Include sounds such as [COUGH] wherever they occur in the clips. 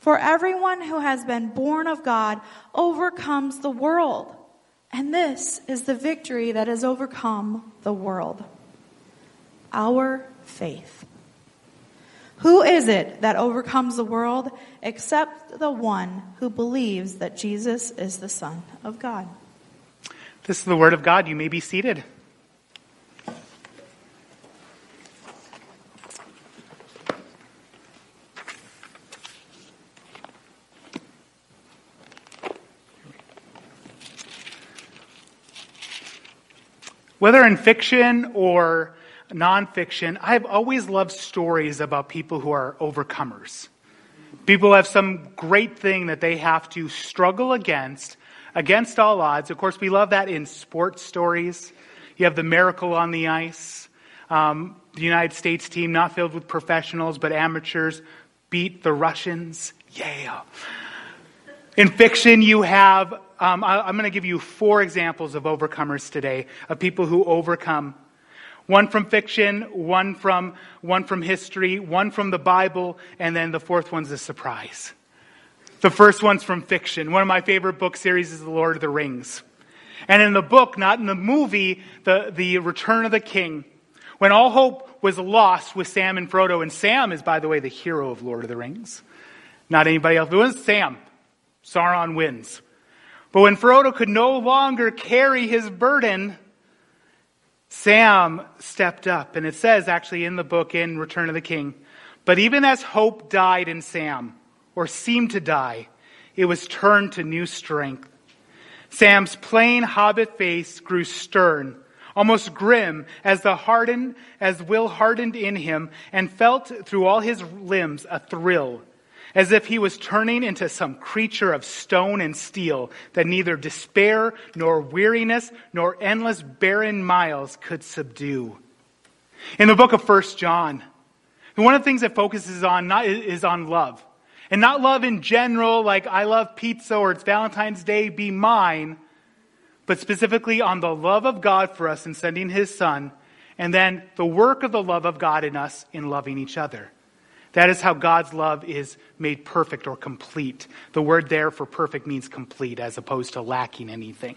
For everyone who has been born of God overcomes the world. And this is the victory that has overcome the world. Our faith. Who is it that overcomes the world except the one who believes that Jesus is the Son of God? This is the Word of God. You may be seated. Whether in fiction or nonfiction, I've always loved stories about people who are overcomers. People have some great thing that they have to struggle against, against all odds. Of course, we love that in sports stories. You have the miracle on the ice. Um, the United States team, not filled with professionals, but amateurs, beat the Russians. Yeah. In fiction, you have um, I, I'm going to give you four examples of overcomers today, of people who overcome. One from fiction, one from, one from history, one from the Bible, and then the fourth one's a surprise. The first one's from fiction. One of my favorite book series is The Lord of the Rings. And in the book, not in the movie, the, the Return of the King, when all hope was lost with Sam and Frodo, and Sam is, by the way, the hero of Lord of the Rings, not anybody else. It was Sam. Sauron wins. But when Frodo could no longer carry his burden, Sam stepped up. And it says actually in the book in Return of the King, but even as hope died in Sam, or seemed to die, it was turned to new strength. Sam's plain hobbit face grew stern, almost grim, as the hardened, as will hardened in him, and felt through all his limbs a thrill as if he was turning into some creature of stone and steel that neither despair nor weariness nor endless barren miles could subdue. In the book of First John, one of the things it focuses on not, is on love. And not love in general, like I love pizza or it's Valentine's Day, be mine, but specifically on the love of God for us in sending his son, and then the work of the love of God in us in loving each other. That is how God's love is made perfect or complete. The word there for perfect means complete as opposed to lacking anything.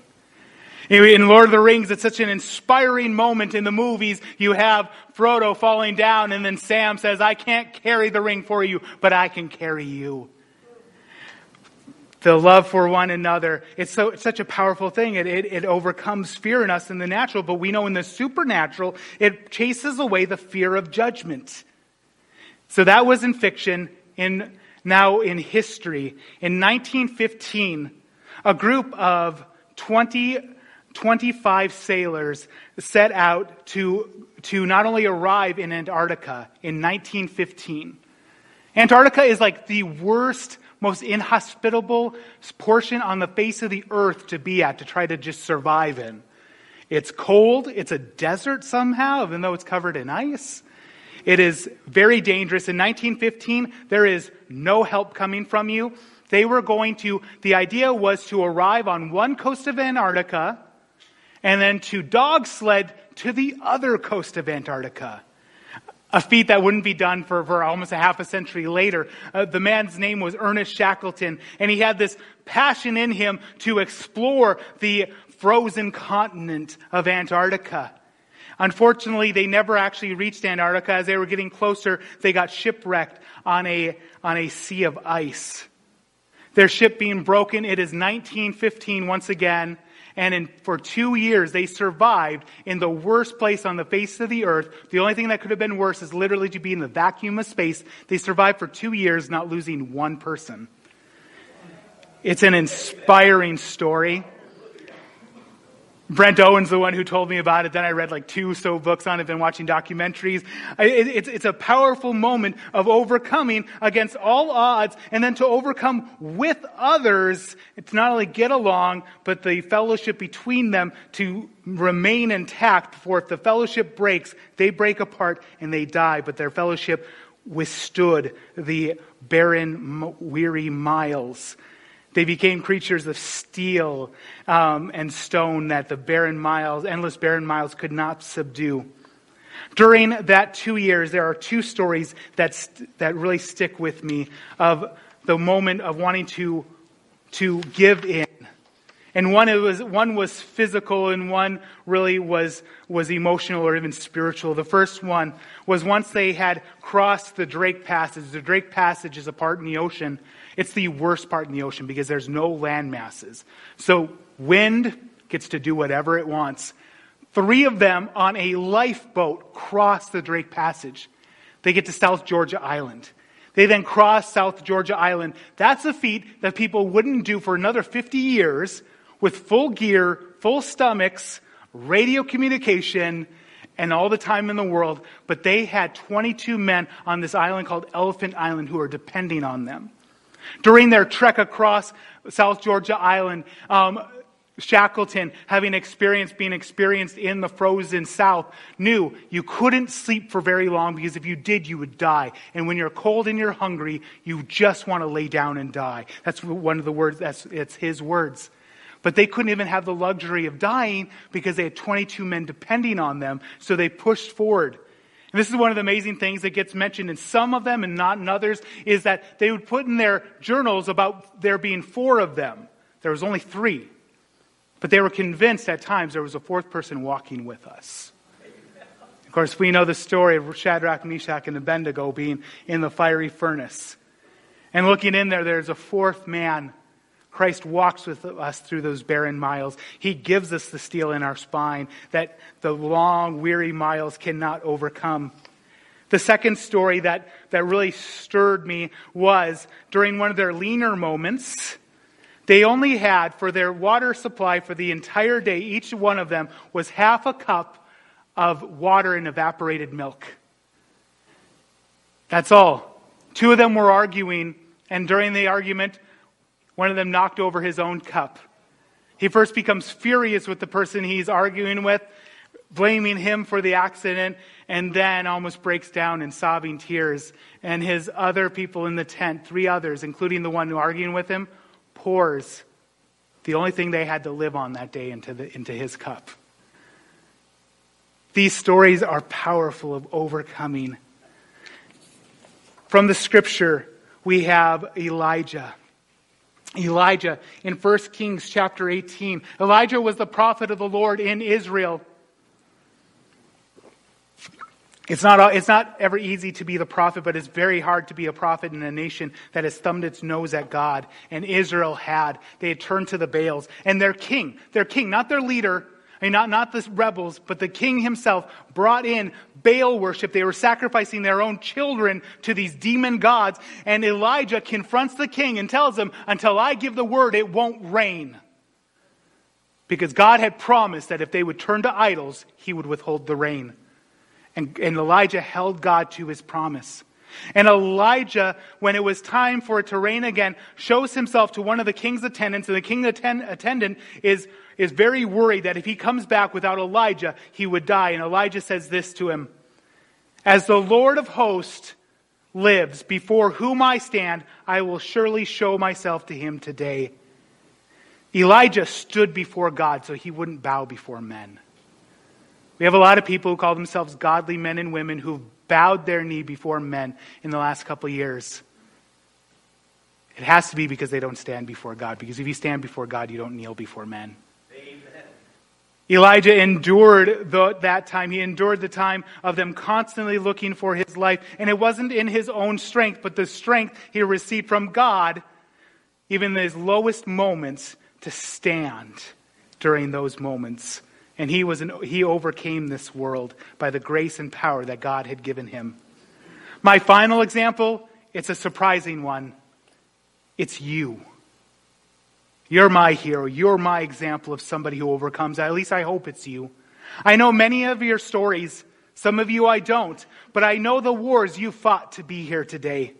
In Lord of the Rings, it's such an inspiring moment in the movies. You have Frodo falling down and then Sam says, I can't carry the ring for you, but I can carry you. The love for one another. It's, so, it's such a powerful thing. It, it, it overcomes fear in us in the natural, but we know in the supernatural, it chases away the fear of judgment. So that was in fiction. In, now in history. In 1915, a group of 20, 25 sailors set out to, to not only arrive in Antarctica in 1915. Antarctica is like the worst, most inhospitable portion on the face of the earth to be at, to try to just survive in. It's cold. It's a desert somehow, even though it's covered in ice. It is very dangerous. In 1915, there is no help coming from you. They were going to, the idea was to arrive on one coast of Antarctica and then to dog sled to the other coast of Antarctica. A feat that wouldn't be done for, for almost a half a century later. Uh, the man's name was Ernest Shackleton, and he had this passion in him to explore the frozen continent of Antarctica. Unfortunately, they never actually reached Antarctica. As they were getting closer, they got shipwrecked on a, on a sea of ice. Their ship being broken, it is 1915 once again. And in, for two years, they survived in the worst place on the face of the earth. The only thing that could have been worse is literally to be in the vacuum of space. They survived for two years, not losing one person. It's an inspiring story. Brent Owen's the one who told me about it. Then I read like two so books on it, been watching documentaries. It, it's, it's a powerful moment of overcoming against all odds and then to overcome with others. It's not only get along, but the fellowship between them to remain intact. For if the fellowship breaks, they break apart and they die, but their fellowship withstood the barren, weary miles they became creatures of steel um, and stone that the barren miles, endless barren miles, could not subdue. During that two years, there are two stories that, st- that really stick with me of the moment of wanting to, to give in. And one, it was, one was physical and one really was, was emotional or even spiritual. The first one was once they had crossed the Drake Passage. The Drake Passage is a part in the ocean it's the worst part in the ocean because there's no land masses. So wind gets to do whatever it wants. Three of them on a lifeboat cross the Drake Passage. They get to South Georgia Island. They then cross South Georgia Island. That's a feat that people wouldn't do for another 50 years with full gear, full stomachs, radio communication, and all the time in the world. But they had 22 men on this island called Elephant Island who are depending on them. During their trek across South Georgia Island, um, Shackleton, having experienced being experienced in the frozen South, knew you couldn't sleep for very long because if you did, you would die. And when you're cold and you're hungry, you just want to lay down and die. That's one of the words, that's, it's his words. But they couldn't even have the luxury of dying because they had 22 men depending on them, so they pushed forward. And this is one of the amazing things that gets mentioned in some of them and not in others, is that they would put in their journals about there being four of them. There was only three. But they were convinced at times there was a fourth person walking with us. Of course, we know the story of Shadrach, Meshach, and Abednego being in the fiery furnace. And looking in there, there's a fourth man Christ walks with us through those barren miles. He gives us the steel in our spine that the long, weary miles cannot overcome. The second story that, that really stirred me was during one of their leaner moments, they only had for their water supply for the entire day, each one of them was half a cup of water and evaporated milk. That's all. Two of them were arguing, and during the argument, one of them knocked over his own cup. He first becomes furious with the person he's arguing with, blaming him for the accident, and then almost breaks down in sobbing tears. And his other people in the tent, three others, including the one who arguing with him, pours the only thing they had to live on that day into, the, into his cup. These stories are powerful of overcoming. From the scripture, we have Elijah. Elijah in 1 Kings chapter 18. Elijah was the prophet of the Lord in Israel. It's not, it's not ever easy to be the prophet, but it's very hard to be a prophet in a nation that has thumbed its nose at God. And Israel had. They had turned to the Baals. And their king, their king, not their leader, Mean, not, not the rebels, but the king himself brought in Baal worship. They were sacrificing their own children to these demon gods. And Elijah confronts the king and tells him, until I give the word, it won't rain. Because God had promised that if they would turn to idols, he would withhold the rain. And, and Elijah held God to his promise. And Elijah, when it was time for it to rain again, shows himself to one of the king's attendants, and the king's attendant is is very worried that if he comes back without Elijah, he would die. And Elijah says this to him As the Lord of hosts lives, before whom I stand, I will surely show myself to him today. Elijah stood before God so he wouldn't bow before men. We have a lot of people who call themselves godly men and women who've bowed their knee before men in the last couple years. It has to be because they don't stand before God. Because if you stand before God, you don't kneel before men. Elijah endured the, that time. He endured the time of them constantly looking for his life. And it wasn't in his own strength, but the strength he received from God, even in his lowest moments, to stand during those moments. And he, was an, he overcame this world by the grace and power that God had given him. My final example, it's a surprising one. It's you. You're my hero. You're my example of somebody who overcomes. At least I hope it's you. I know many of your stories. Some of you I don't. But I know the wars you fought to be here today.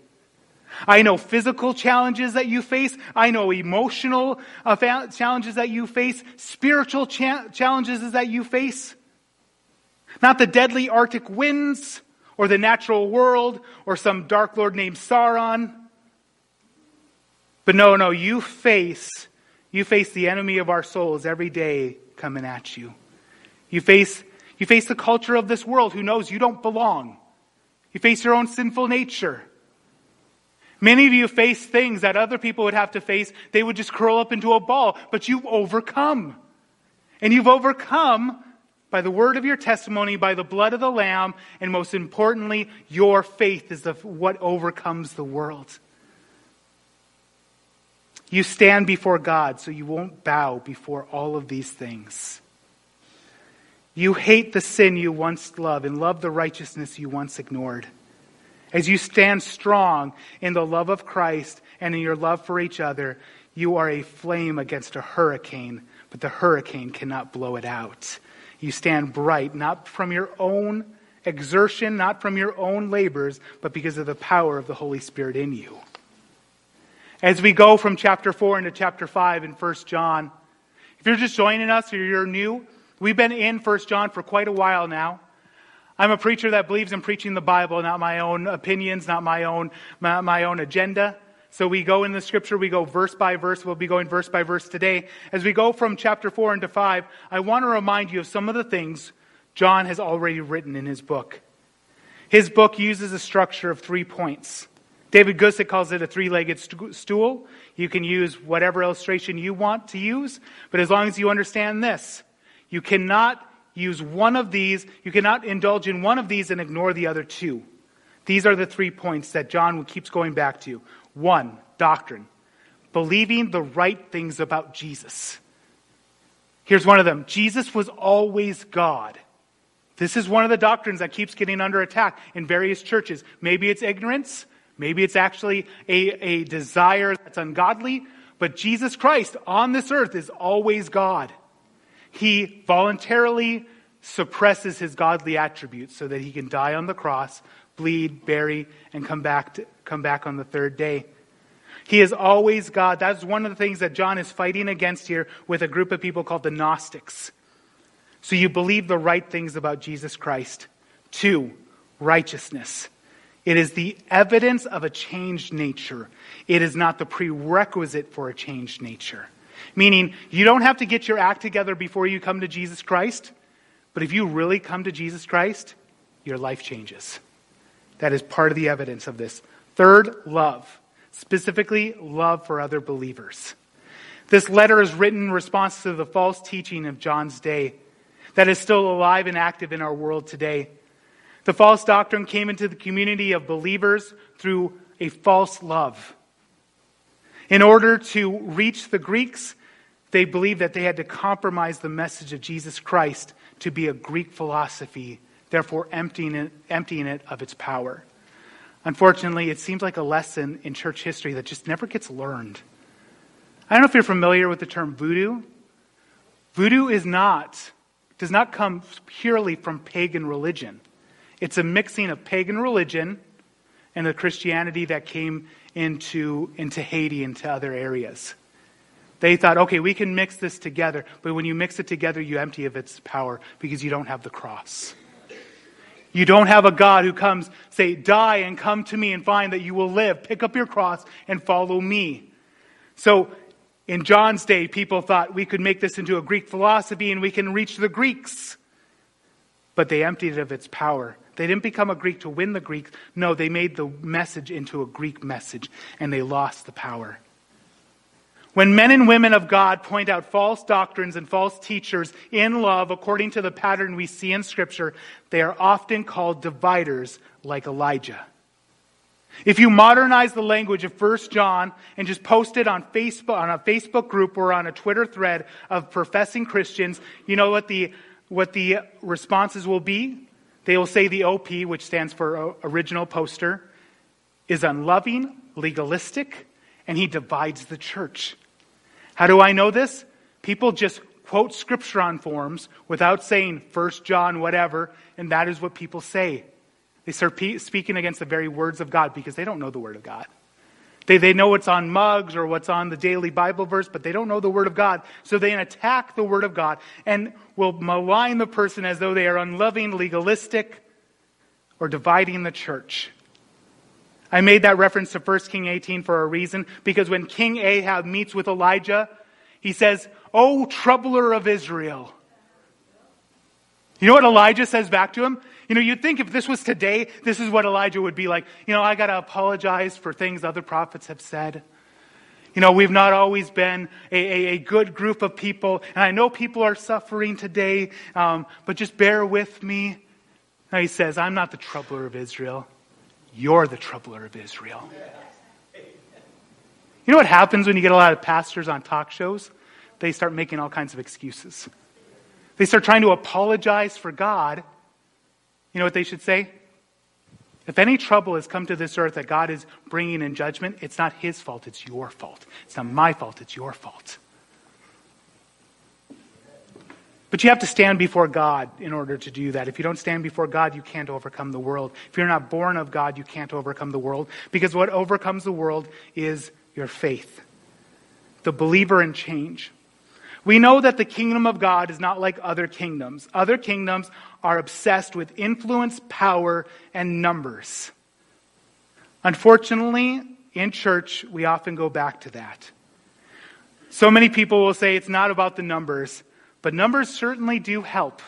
I know physical challenges that you face. I know emotional uh, challenges that you face. Spiritual cha- challenges that you face. Not the deadly Arctic winds or the natural world or some dark lord named Sauron. But no, no, you face, you face the enemy of our souls every day coming at you. You face, you face the culture of this world who knows you don't belong. You face your own sinful nature. Many of you face things that other people would have to face. They would just curl up into a ball, but you've overcome. And you've overcome by the word of your testimony, by the blood of the Lamb, and most importantly, your faith is the, what overcomes the world. You stand before God, so you won't bow before all of these things. You hate the sin you once loved and love the righteousness you once ignored. As you stand strong in the love of Christ and in your love for each other, you are a flame against a hurricane, but the hurricane cannot blow it out. You stand bright, not from your own exertion, not from your own labors, but because of the power of the Holy Spirit in you. As we go from chapter 4 into chapter 5 in 1 John, if you're just joining us or you're new, we've been in 1 John for quite a while now. I'm a preacher that believes in preaching the Bible, not my own opinions, not my own, my, my own agenda. So we go in the scripture, we go verse by verse. We'll be going verse by verse today. As we go from chapter 4 into 5, I want to remind you of some of the things John has already written in his book. His book uses a structure of three points. David Guzik calls it a three legged stool. You can use whatever illustration you want to use, but as long as you understand this, you cannot use one of these, you cannot indulge in one of these and ignore the other two. These are the three points that John keeps going back to. One, doctrine. Believing the right things about Jesus. Here's one of them Jesus was always God. This is one of the doctrines that keeps getting under attack in various churches. Maybe it's ignorance, maybe it's actually a, a desire that's ungodly, but Jesus Christ on this earth is always God. He voluntarily suppresses his godly attributes so that he can die on the cross, bleed, bury, and come back, to, come back on the third day. He is always God. That's one of the things that John is fighting against here with a group of people called the Gnostics. So you believe the right things about Jesus Christ. Two, righteousness. It is the evidence of a changed nature. It is not the prerequisite for a changed nature. Meaning, you don't have to get your act together before you come to Jesus Christ, but if you really come to Jesus Christ, your life changes. That is part of the evidence of this. Third, love, specifically love for other believers. This letter is written in response to the false teaching of John's day that is still alive and active in our world today. The false doctrine came into the community of believers through a false love. In order to reach the Greeks, they believed that they had to compromise the message of Jesus Christ to be a Greek philosophy therefore emptying it, emptying it of its power. Unfortunately, it seems like a lesson in church history that just never gets learned. I don't know if you're familiar with the term voodoo. Voodoo is not, does not come purely from pagan religion. It's a mixing of pagan religion and the Christianity that came into, into Haiti and to other areas. They thought, okay, we can mix this together, but when you mix it together, you empty of its power because you don't have the cross. You don't have a God who comes, say, die and come to me and find that you will live. Pick up your cross and follow me. So, in John's day, people thought we could make this into a Greek philosophy and we can reach the Greeks. But they emptied it of its power. They didn't become a Greek to win the Greeks. No, they made the message into a Greek message and they lost the power. When men and women of God point out false doctrines and false teachers in love, according to the pattern we see in Scripture, they are often called dividers like Elijah. If you modernize the language of 1 John and just post it on Facebook, on a Facebook group or on a Twitter thread of professing Christians, you know what the, what the responses will be? They will say the OP, which stands for original poster, is unloving, legalistic, and he divides the church. How do I know this? People just quote scripture on forms without saying First John, whatever, and that is what people say. They start speaking against the very words of God because they don't know the Word of God. They, they know what's on mugs or what's on the daily Bible verse, but they don't know the Word of God. So they attack the Word of God and will malign the person as though they are unloving, legalistic, or dividing the church. I made that reference to 1 King 18 for a reason, because when King Ahab meets with Elijah, he says, Oh, troubler of Israel. You know what Elijah says back to him? You know, you'd think if this was today, this is what Elijah would be like. You know, I got to apologize for things other prophets have said. You know, we've not always been a, a, a good group of people, and I know people are suffering today, um, but just bear with me. Now he says, I'm not the troubler of Israel. You're the troubler of Israel. You know what happens when you get a lot of pastors on talk shows? They start making all kinds of excuses. They start trying to apologize for God you know what they should say? If any trouble has come to this earth that God is bringing in judgment, it's not his fault, it's your fault. It's not my fault, it's your fault. But you have to stand before God in order to do that. If you don't stand before God, you can't overcome the world. If you're not born of God, you can't overcome the world. Because what overcomes the world is your faith, the believer in change. We know that the kingdom of God is not like other kingdoms. Other kingdoms are obsessed with influence, power, and numbers. Unfortunately, in church, we often go back to that. So many people will say it's not about the numbers, but numbers certainly do help.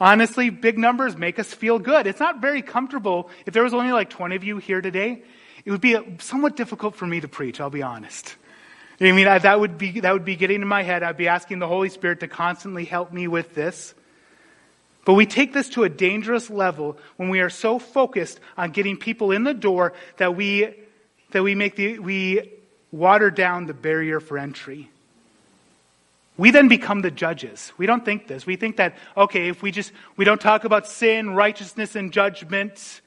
Honestly, big numbers make us feel good. It's not very comfortable. If there was only like 20 of you here today, it would be somewhat difficult for me to preach, I'll be honest. I mean, that would be, that would be getting in my head. I'd be asking the Holy Spirit to constantly help me with this. But we take this to a dangerous level when we are so focused on getting people in the door that we, that we make the, we water down the barrier for entry. We then become the judges. We don't think this. We think that, okay, if we just, we don't talk about sin, righteousness, and judgment,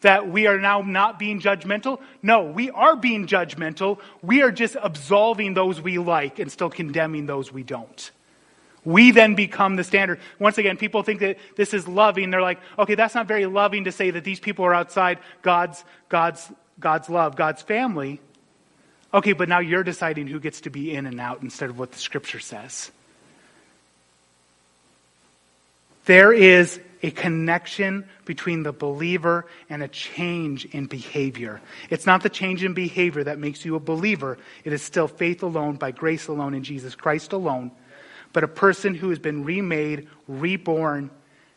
that we are now not being judgmental. No, we are being judgmental. We are just absolving those we like and still condemning those we don't. We then become the standard. Once again, people think that this is loving. They're like, okay, that's not very loving to say that these people are outside God's, God's, God's love, God's family. Okay, but now you're deciding who gets to be in and out instead of what the scripture says. There is a connection between the believer and a change in behavior. It's not the change in behavior that makes you a believer. It is still faith alone, by grace alone, in Jesus Christ alone. But a person who has been remade, reborn,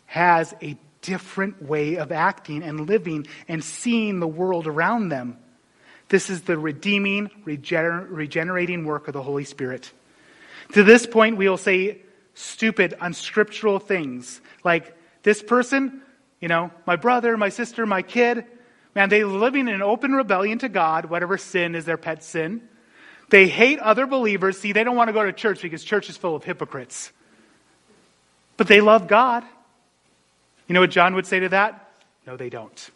has a different way of acting and living and seeing the world around them. This is the redeeming, regener- regenerating work of the Holy Spirit. To this point, we will say stupid, unscriptural things like this person, you know, my brother, my sister, my kid, man, they're living in open rebellion to God, whatever sin is their pet sin. They hate other believers. See, they don't want to go to church because church is full of hypocrites. But they love God. You know what John would say to that? No, they don't.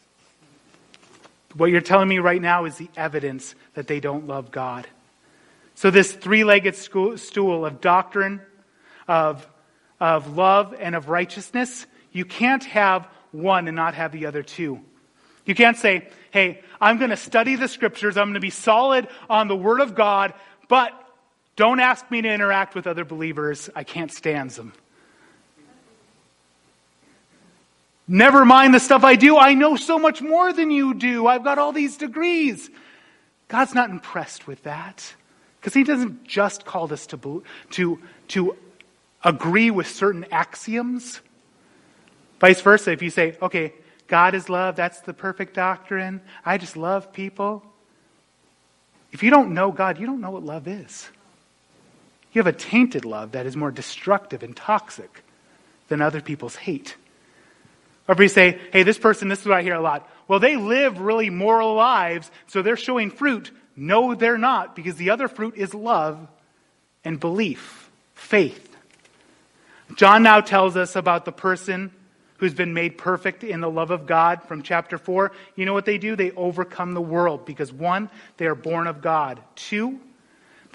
What you're telling me right now is the evidence that they don't love God. So, this three legged stool of doctrine, of, of love, and of righteousness, you can't have one and not have the other two. You can't say, hey, I'm going to study the scriptures, I'm going to be solid on the Word of God, but don't ask me to interact with other believers. I can't stand them. Never mind the stuff I do. I know so much more than you do. I've got all these degrees. God's not impressed with that because He doesn't just call us to, to, to agree with certain axioms. Vice versa, if you say, okay, God is love. That's the perfect doctrine. I just love people. If you don't know God, you don't know what love is. You have a tainted love that is more destructive and toxic than other people's hate. Or if you say, hey, this person, this is what I hear a lot. Well, they live really moral lives, so they're showing fruit. No, they're not, because the other fruit is love and belief, faith. John now tells us about the person who's been made perfect in the love of God from chapter 4, you know what they do? They overcome the world because one, they are born of God. Two,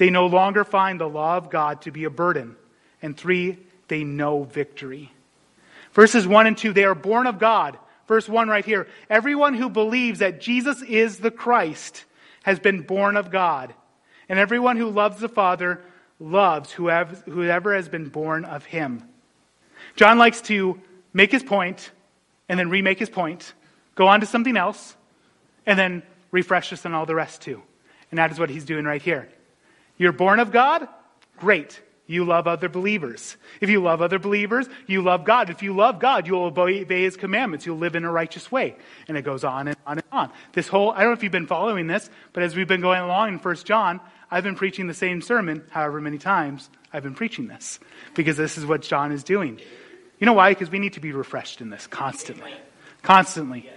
They no longer find the law of God to be a burden. And three, they know victory. Verses 1 and 2, they are born of God. Verse 1 right here. Everyone who believes that Jesus is the Christ has been born of God. And everyone who loves the Father loves whoever has been born of him. John likes to make his point and then remake his point, go on to something else, and then refresh us on all the rest too. And that is what he's doing right here. You're born of God? Great. You love other believers. If you love other believers, you love God. If you love God, you'll obey his commandments. You'll live in a righteous way. And it goes on and on and on. This whole, I don't know if you've been following this, but as we've been going along in 1 John, I've been preaching the same sermon however many times I've been preaching this. Because this is what John is doing. You know why? Because we need to be refreshed in this constantly. Constantly.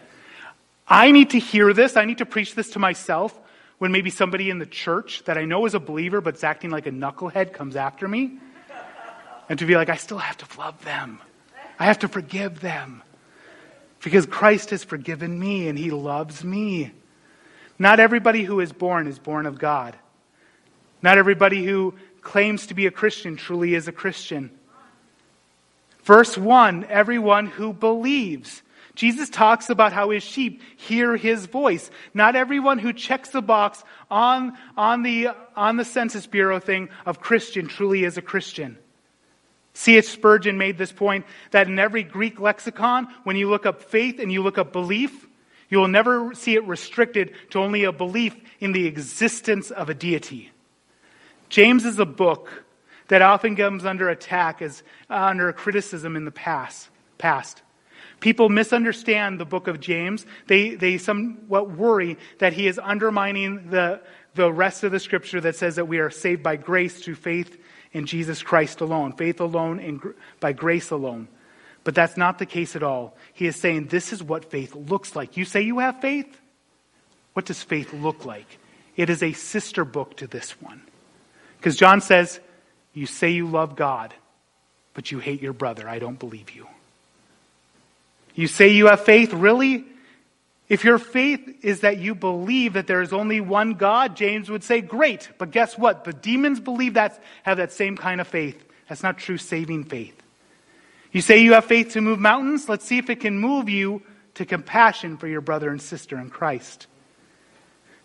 I need to hear this. I need to preach this to myself when maybe somebody in the church that I know is a believer but is acting like a knucklehead comes after me. And to be like, I still have to love them. I have to forgive them. Because Christ has forgiven me and he loves me. Not everybody who is born is born of God. Not everybody who claims to be a Christian truly is a Christian. Verse 1 everyone who believes. Jesus talks about how his sheep hear his voice. Not everyone who checks the box on, on, the, on the Census Bureau thing of Christian truly is a Christian. C.H. Spurgeon made this point that in every Greek lexicon, when you look up faith and you look up belief, you will never see it restricted to only a belief in the existence of a deity. James is a book that often comes under attack as uh, under criticism in the past. Past. People misunderstand the book of James. They, they somewhat worry that he is undermining the, the rest of the scripture that says that we are saved by grace through faith in Jesus Christ alone, faith alone and by grace alone. But that's not the case at all. He is saying this is what faith looks like. You say you have faith? What does faith look like? It is a sister book to this one. Because John says, you say you love God, but you hate your brother. I don't believe you. You say you have faith, really? If your faith is that you believe that there is only one God, James would say, great. But guess what? The demons believe that, have that same kind of faith. That's not true saving faith. You say you have faith to move mountains? Let's see if it can move you to compassion for your brother and sister in Christ.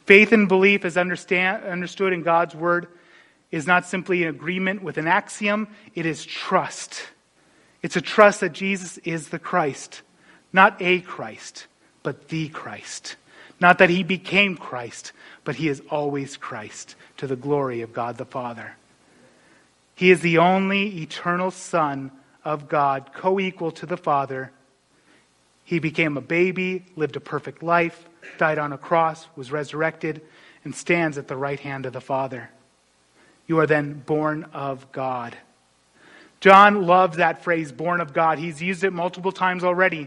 Faith and belief is understand, understood in God's word is not simply an agreement with an axiom, it is trust. It's a trust that Jesus is the Christ, not a Christ, but the Christ. Not that he became Christ, but he is always Christ to the glory of God the Father. He is the only eternal Son of God, co equal to the Father. He became a baby, lived a perfect life, died on a cross, was resurrected, and stands at the right hand of the Father you are then born of God. John loves that phrase, born of God. He's used it multiple times already.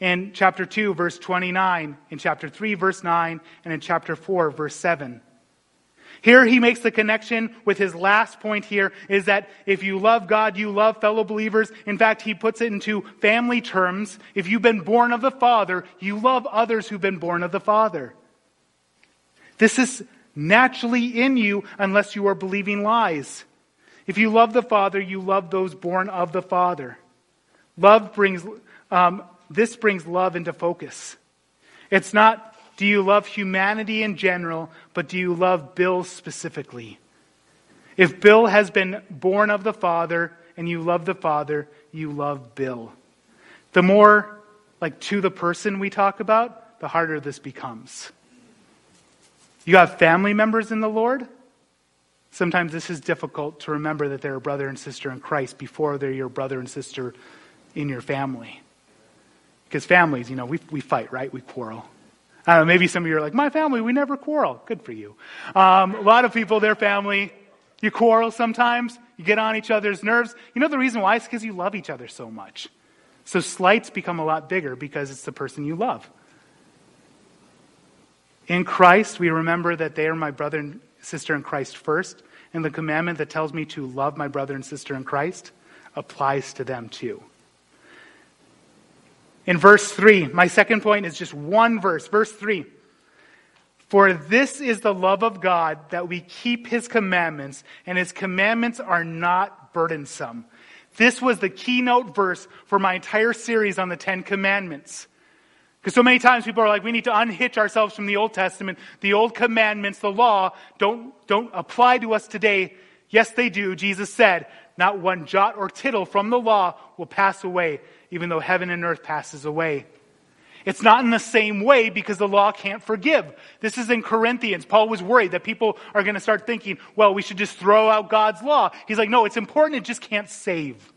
In chapter 2, verse 29, in chapter 3, verse 9, and in chapter 4, verse 7. Here he makes the connection with his last point here is that if you love God, you love fellow believers. In fact, he puts it into family terms. If you've been born of the Father, you love others who've been born of the Father. This is naturally in you unless you are believing lies. If you love the Father, you love those born of the Father. Love brings, um, this brings love into focus. It's not, do you love humanity in general, but do you love Bill specifically? If Bill has been born of the Father and you love the Father, you love Bill. The more like to the person we talk about, the harder this becomes. You have family members in the Lord. Sometimes this is difficult to remember that they're a brother and sister in Christ before they're your brother and sister in your family. Because families, you know, we, we fight, right? We quarrel. I don't know, maybe some of you are like, my family, we never quarrel. Good for you. Um, a lot of people, their family, you quarrel sometimes. You get on each other's nerves. You know the reason why? It's because you love each other so much. So slights become a lot bigger because it's the person you love. In Christ, we remember that they are my brother and sister in Christ first, and the commandment that tells me to love my brother and sister in Christ applies to them too. In verse 3, my second point is just one verse. Verse 3. For this is the love of God that we keep his commandments, and his commandments are not burdensome. This was the keynote verse for my entire series on the Ten Commandments. Because so many times people are like, we need to unhitch ourselves from the Old Testament. The old commandments, the law, don't, don't apply to us today. Yes, they do. Jesus said, not one jot or tittle from the law will pass away, even though heaven and earth passes away. It's not in the same way because the law can't forgive. This is in Corinthians. Paul was worried that people are going to start thinking, well, we should just throw out God's law. He's like, no, it's important. It just can't save.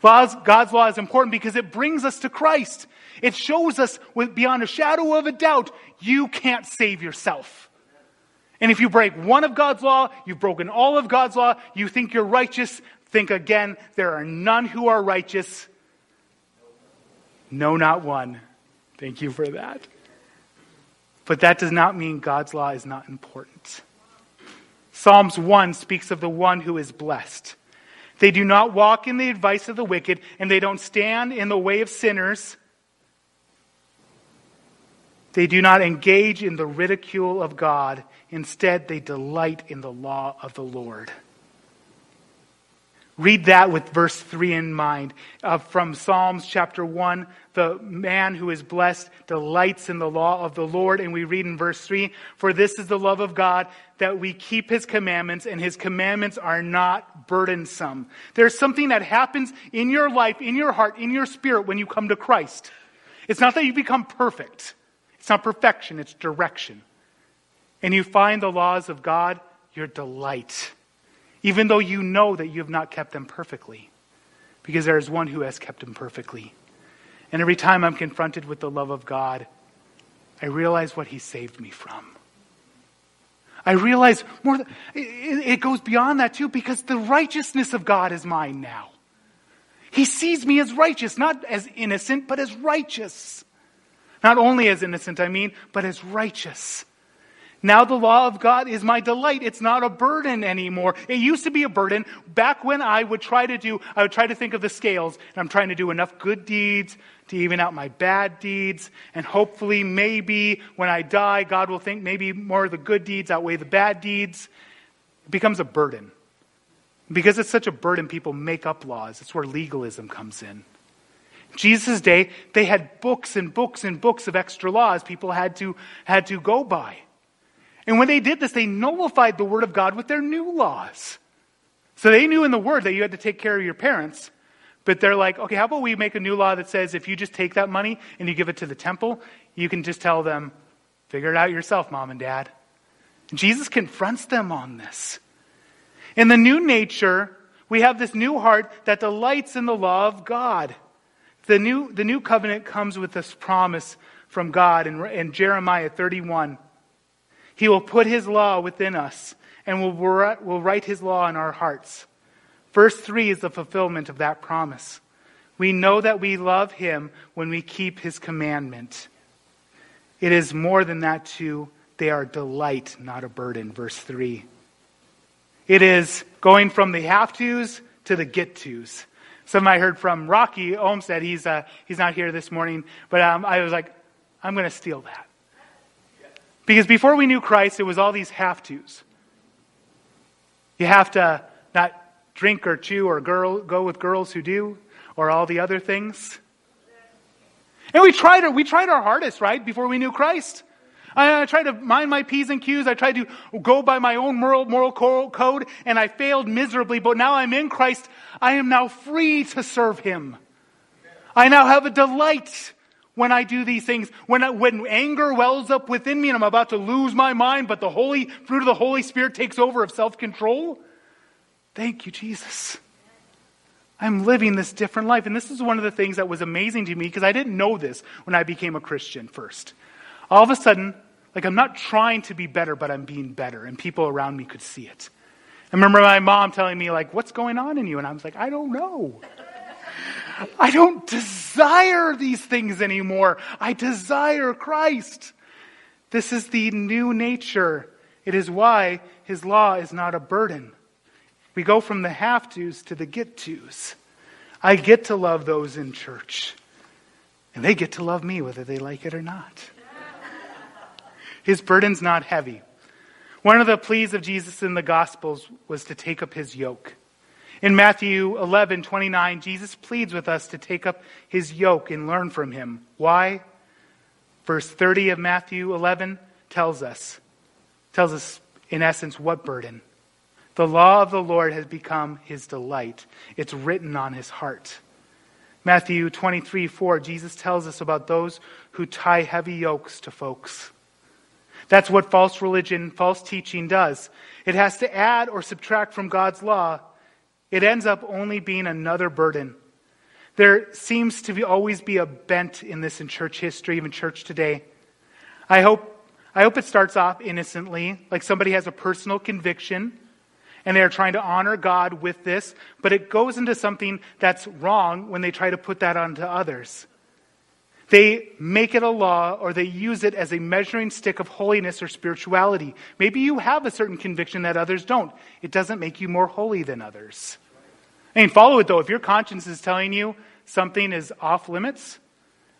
God's law is important because it brings us to Christ. It shows us with, beyond a shadow of a doubt, you can't save yourself. And if you break one of God's law, you've broken all of God's law, you think you're righteous, think again, there are none who are righteous. No, not one. Thank you for that. But that does not mean God's law is not important. Psalms 1 speaks of the one who is blessed. They do not walk in the advice of the wicked, and they don't stand in the way of sinners. They do not engage in the ridicule of God. Instead, they delight in the law of the Lord. Read that with verse 3 in mind. Uh, from Psalms chapter 1, the man who is blessed delights in the law of the Lord. And we read in verse 3 For this is the love of God, that we keep his commandments, and his commandments are not burdensome. There's something that happens in your life, in your heart, in your spirit when you come to Christ. It's not that you become perfect, it's not perfection, it's direction. And you find the laws of God, your delight even though you know that you have not kept them perfectly, because there is one who has kept them perfectly. And every time I'm confronted with the love of God, I realize what He saved me from. I realize more, it goes beyond that too, because the righteousness of God is mine now. He sees me as righteous, not as innocent, but as righteous. Not only as innocent, I mean, but as righteous. Now the law of God is my delight. It's not a burden anymore. It used to be a burden back when I would try to do, I would try to think of the scales, and I'm trying to do enough good deeds to even out my bad deeds. And hopefully, maybe when I die, God will think maybe more of the good deeds outweigh the bad deeds. It becomes a burden. Because it's such a burden, people make up laws. It's where legalism comes in. Jesus' day, they had books and books and books of extra laws people had to, had to go by. And when they did this, they nullified the Word of God with their new laws. So they knew in the Word that you had to take care of your parents. But they're like, okay, how about we make a new law that says if you just take that money and you give it to the temple, you can just tell them, figure it out yourself, mom and dad. Jesus confronts them on this. In the new nature, we have this new heart that delights in the law of God. The new, the new covenant comes with this promise from God in, in Jeremiah 31. He will put his law within us and will, will write his law in our hearts. Verse 3 is the fulfillment of that promise. We know that we love him when we keep his commandment. It is more than that, too. They are delight, not a burden. Verse 3. It is going from the have tos to the get tos. Some I heard from Rocky Olmsted. He's, uh, he's not here this morning, but um, I was like, I'm going to steal that. Because before we knew Christ, it was all these have tos. You have to not drink or chew or girl, go with girls who do, or all the other things. And we tried, our, we tried our hardest, right, before we knew Christ. I, I tried to mind my P's and Q's. I tried to go by my own moral, moral code, and I failed miserably. But now I'm in Christ. I am now free to serve Him. I now have a delight when I do these things, when, I, when anger wells up within me and I'm about to lose my mind, but the holy fruit of the Holy Spirit takes over of self control. Thank you, Jesus. I'm living this different life. And this is one of the things that was amazing to me because I didn't know this when I became a Christian first. All of a sudden, like I'm not trying to be better, but I'm being better, and people around me could see it. I remember my mom telling me, like, what's going on in you? And I was like, I don't know. I don't desire these things anymore. I desire Christ. This is the new nature. It is why his law is not a burden. We go from the have tos to the get tos. I get to love those in church, and they get to love me whether they like it or not. His burden's not heavy. One of the pleas of Jesus in the Gospels was to take up his yoke. In Matthew 11, 29, Jesus pleads with us to take up his yoke and learn from him. Why? Verse 30 of Matthew 11 tells us, tells us in essence what burden. The law of the Lord has become his delight. It's written on his heart. Matthew 23, 4, Jesus tells us about those who tie heavy yokes to folks. That's what false religion, false teaching does. It has to add or subtract from God's law. It ends up only being another burden. There seems to be, always be a bent in this in church history, even church today. I hope, I hope it starts off innocently, like somebody has a personal conviction and they are trying to honor God with this, but it goes into something that's wrong when they try to put that onto others. They make it a law or they use it as a measuring stick of holiness or spirituality. Maybe you have a certain conviction that others don't. It doesn't make you more holy than others. I mean, follow it though. If your conscience is telling you something is off limits,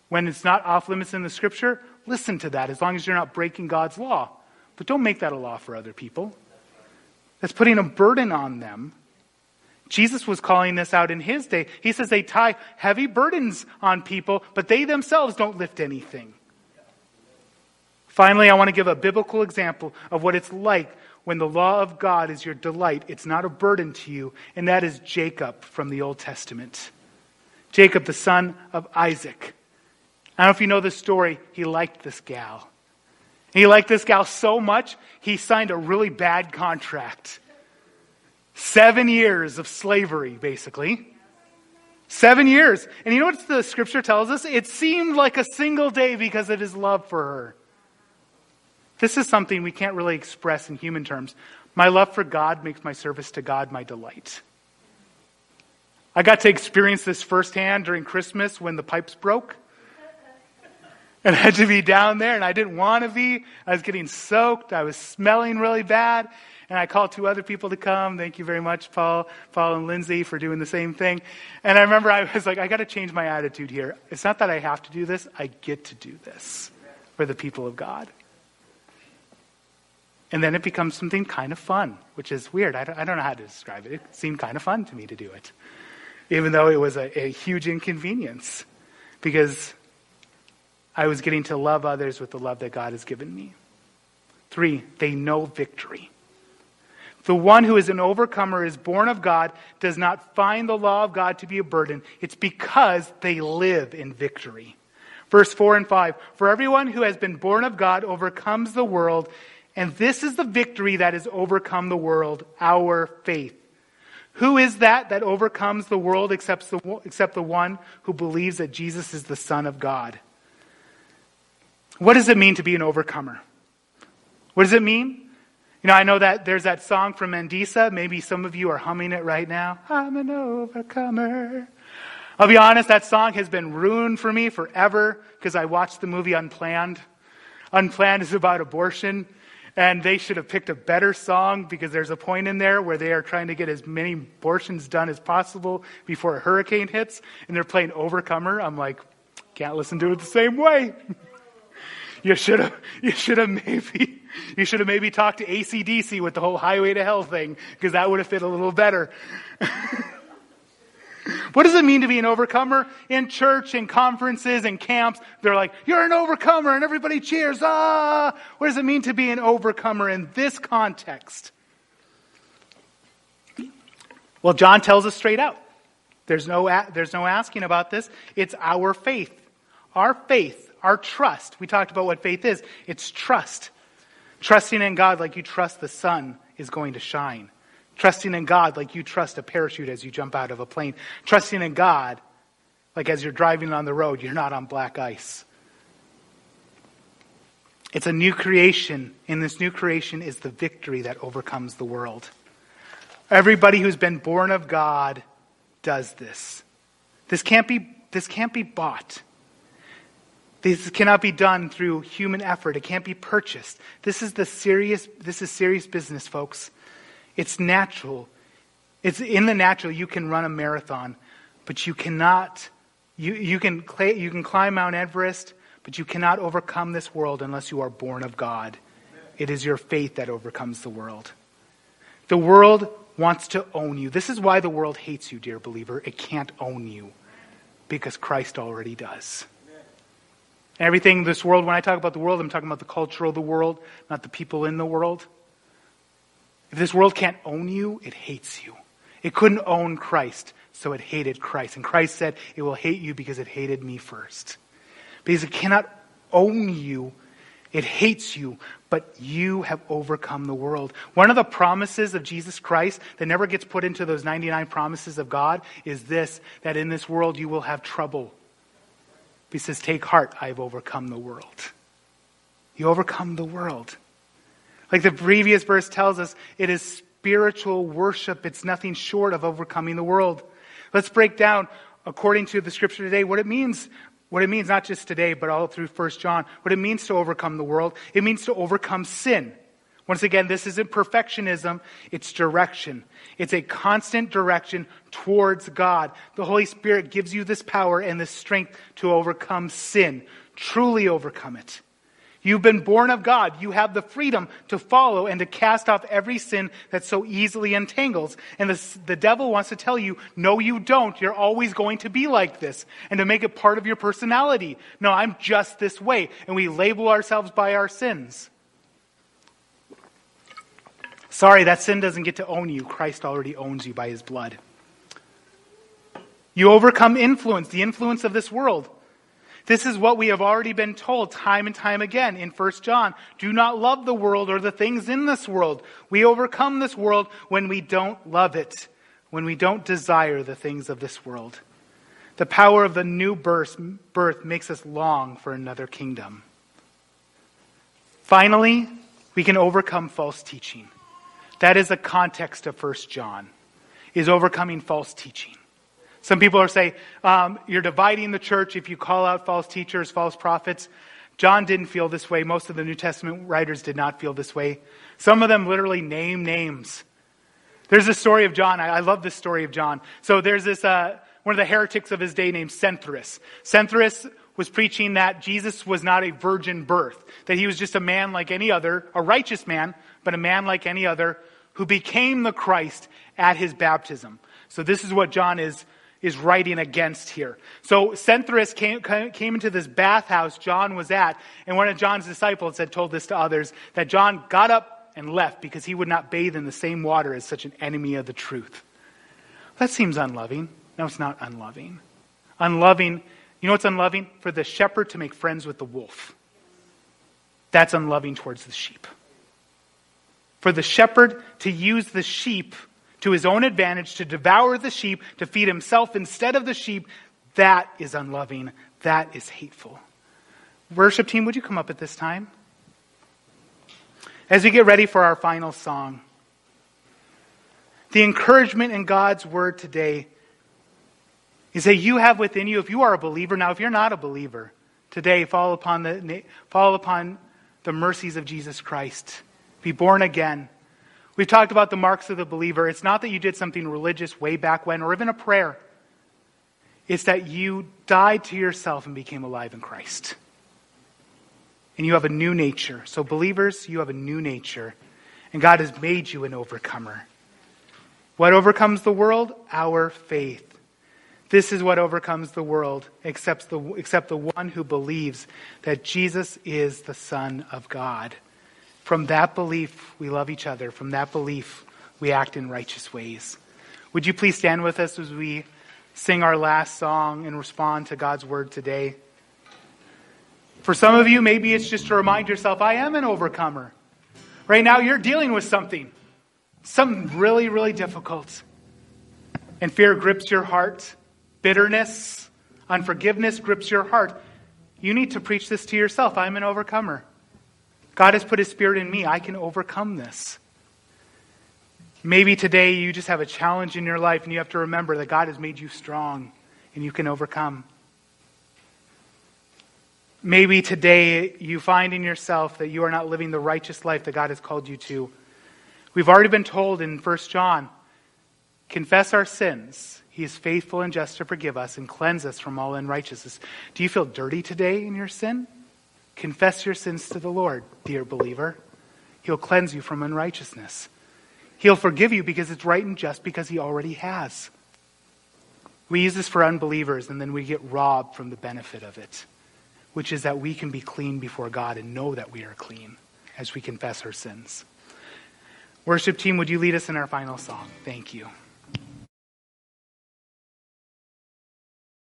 when it's not off limits in the scripture, listen to that as long as you're not breaking God's law. But don't make that a law for other people. That's putting a burden on them Jesus was calling this out in his day. He says they tie heavy burdens on people, but they themselves don't lift anything. Finally, I want to give a biblical example of what it's like when the law of God is your delight. It's not a burden to you, and that is Jacob from the Old Testament. Jacob, the son of Isaac. I don't know if you know the story. He liked this gal. He liked this gal so much, he signed a really bad contract. Seven years of slavery, basically. Seven years. And you know what the scripture tells us? It seemed like a single day because of his love for her. This is something we can't really express in human terms. My love for God makes my service to God my delight. I got to experience this firsthand during Christmas when the pipes broke. And I had to be down there, and I didn't want to be. I was getting soaked. I was smelling really bad. And I called two other people to come. Thank you very much, Paul, Paul and Lindsay, for doing the same thing. And I remember I was like, I got to change my attitude here. It's not that I have to do this, I get to do this for the people of God. And then it becomes something kind of fun, which is weird. I don't, I don't know how to describe it. It seemed kind of fun to me to do it, even though it was a, a huge inconvenience because I was getting to love others with the love that God has given me. Three, they know victory. The one who is an overcomer is born of God, does not find the law of God to be a burden. It's because they live in victory. Verse 4 and 5 For everyone who has been born of God overcomes the world, and this is the victory that has overcome the world, our faith. Who is that that overcomes the world except the, except the one who believes that Jesus is the Son of God? What does it mean to be an overcomer? What does it mean? You know, I know that there's that song from Mandisa. Maybe some of you are humming it right now. I'm an overcomer. I'll be honest, that song has been ruined for me forever because I watched the movie Unplanned. Unplanned is about abortion, and they should have picked a better song because there's a point in there where they are trying to get as many abortions done as possible before a hurricane hits, and they're playing Overcomer. I'm like, can't listen to it the same way. [LAUGHS] you should have, you should have maybe you should have maybe talked to ACDC with the whole highway to hell thing, because that would have fit a little better. [LAUGHS] what does it mean to be an overcomer? In church and conferences and camps, they're like, you're an overcomer, and everybody cheers. Ah! What does it mean to be an overcomer in this context? Well, John tells us straight out. There's no, there's no asking about this. It's our faith. Our faith, our trust. We talked about what faith is. It's trust. Trusting in God like you trust the sun is going to shine. Trusting in God like you trust a parachute as you jump out of a plane. Trusting in God like as you're driving on the road, you're not on black ice. It's a new creation. In this new creation is the victory that overcomes the world. Everybody who's been born of God does this. This can't be, this can't be bought. This cannot be done through human effort. It can't be purchased. This is the serious this is serious business, folks. It's natural. It's in the natural you can run a marathon, but you cannot you, you can you can climb Mount Everest, But you cannot overcome this world unless you are born of God. It is your faith that overcomes the world. The world wants to own you. This is why the world hates you, dear believer. It can't own you because Christ already does. Everything in this world, when I talk about the world, I'm talking about the culture of the world, not the people in the world. If this world can't own you, it hates you. It couldn't own Christ, so it hated Christ. And Christ said, It will hate you because it hated me first. Because it cannot own you, it hates you, but you have overcome the world. One of the promises of Jesus Christ that never gets put into those 99 promises of God is this that in this world you will have trouble. He says, Take heart, I've overcome the world. You overcome the world. Like the previous verse tells us, it is spiritual worship. It's nothing short of overcoming the world. Let's break down, according to the scripture today, what it means. What it means, not just today, but all through 1 John, what it means to overcome the world. It means to overcome sin. Once again, this isn't perfectionism, it's direction. It's a constant direction towards God. The Holy Spirit gives you this power and this strength to overcome sin, truly overcome it. You've been born of God. You have the freedom to follow and to cast off every sin that so easily entangles. And the, the devil wants to tell you, no, you don't. You're always going to be like this. And to make it part of your personality. No, I'm just this way. And we label ourselves by our sins. Sorry, that sin doesn't get to own you. Christ already owns you by his blood. You overcome influence, the influence of this world. This is what we have already been told time and time again in 1 John. Do not love the world or the things in this world. We overcome this world when we don't love it, when we don't desire the things of this world. The power of the new birth, birth makes us long for another kingdom. Finally, we can overcome false teaching. That is the context of 1 John, is overcoming false teaching. Some people are saying, um, you're dividing the church if you call out false teachers, false prophets. John didn't feel this way. Most of the New Testament writers did not feel this way. Some of them literally name names. There's a story of John. I, I love this story of John. So there's this, uh, one of the heretics of his day named Cetheris. Cetheris was preaching that Jesus was not a virgin birth, that he was just a man like any other, a righteous man, but a man like any other, who became the Christ at his baptism. So this is what John is, is writing against here. So Cetheris came, came into this bathhouse John was at, and one of John's disciples had told this to others, that John got up and left because he would not bathe in the same water as such an enemy of the truth. That seems unloving. No, it's not unloving. Unloving, you know what's unloving? For the shepherd to make friends with the wolf. That's unloving towards the sheep for the shepherd to use the sheep to his own advantage, to devour the sheep, to feed himself instead of the sheep, that is unloving. That is hateful. Worship team, would you come up at this time? As we get ready for our final song, the encouragement in God's word today is that you have within you, if you are a believer, now if you're not a believer, today fall upon the, fall upon the mercies of Jesus Christ be born again. We've talked about the marks of the believer. It's not that you did something religious way back when or even a prayer. It's that you died to yourself and became alive in Christ. And you have a new nature. So, believers, you have a new nature. And God has made you an overcomer. What overcomes the world? Our faith. This is what overcomes the world, except the, except the one who believes that Jesus is the Son of God. From that belief, we love each other. From that belief, we act in righteous ways. Would you please stand with us as we sing our last song and respond to God's word today? For some of you, maybe it's just to remind yourself, I am an overcomer. Right now, you're dealing with something, something really, really difficult. And fear grips your heart, bitterness, unforgiveness grips your heart. You need to preach this to yourself I'm an overcomer. God has put His Spirit in me. I can overcome this. Maybe today you just have a challenge in your life and you have to remember that God has made you strong and you can overcome. Maybe today you find in yourself that you are not living the righteous life that God has called you to. We've already been told in 1 John confess our sins. He is faithful and just to forgive us and cleanse us from all unrighteousness. Do you feel dirty today in your sin? Confess your sins to the Lord, dear believer. He'll cleanse you from unrighteousness. He'll forgive you because it's right and just because he already has. We use this for unbelievers and then we get robbed from the benefit of it, which is that we can be clean before God and know that we are clean as we confess our sins. Worship team, would you lead us in our final song? Thank you.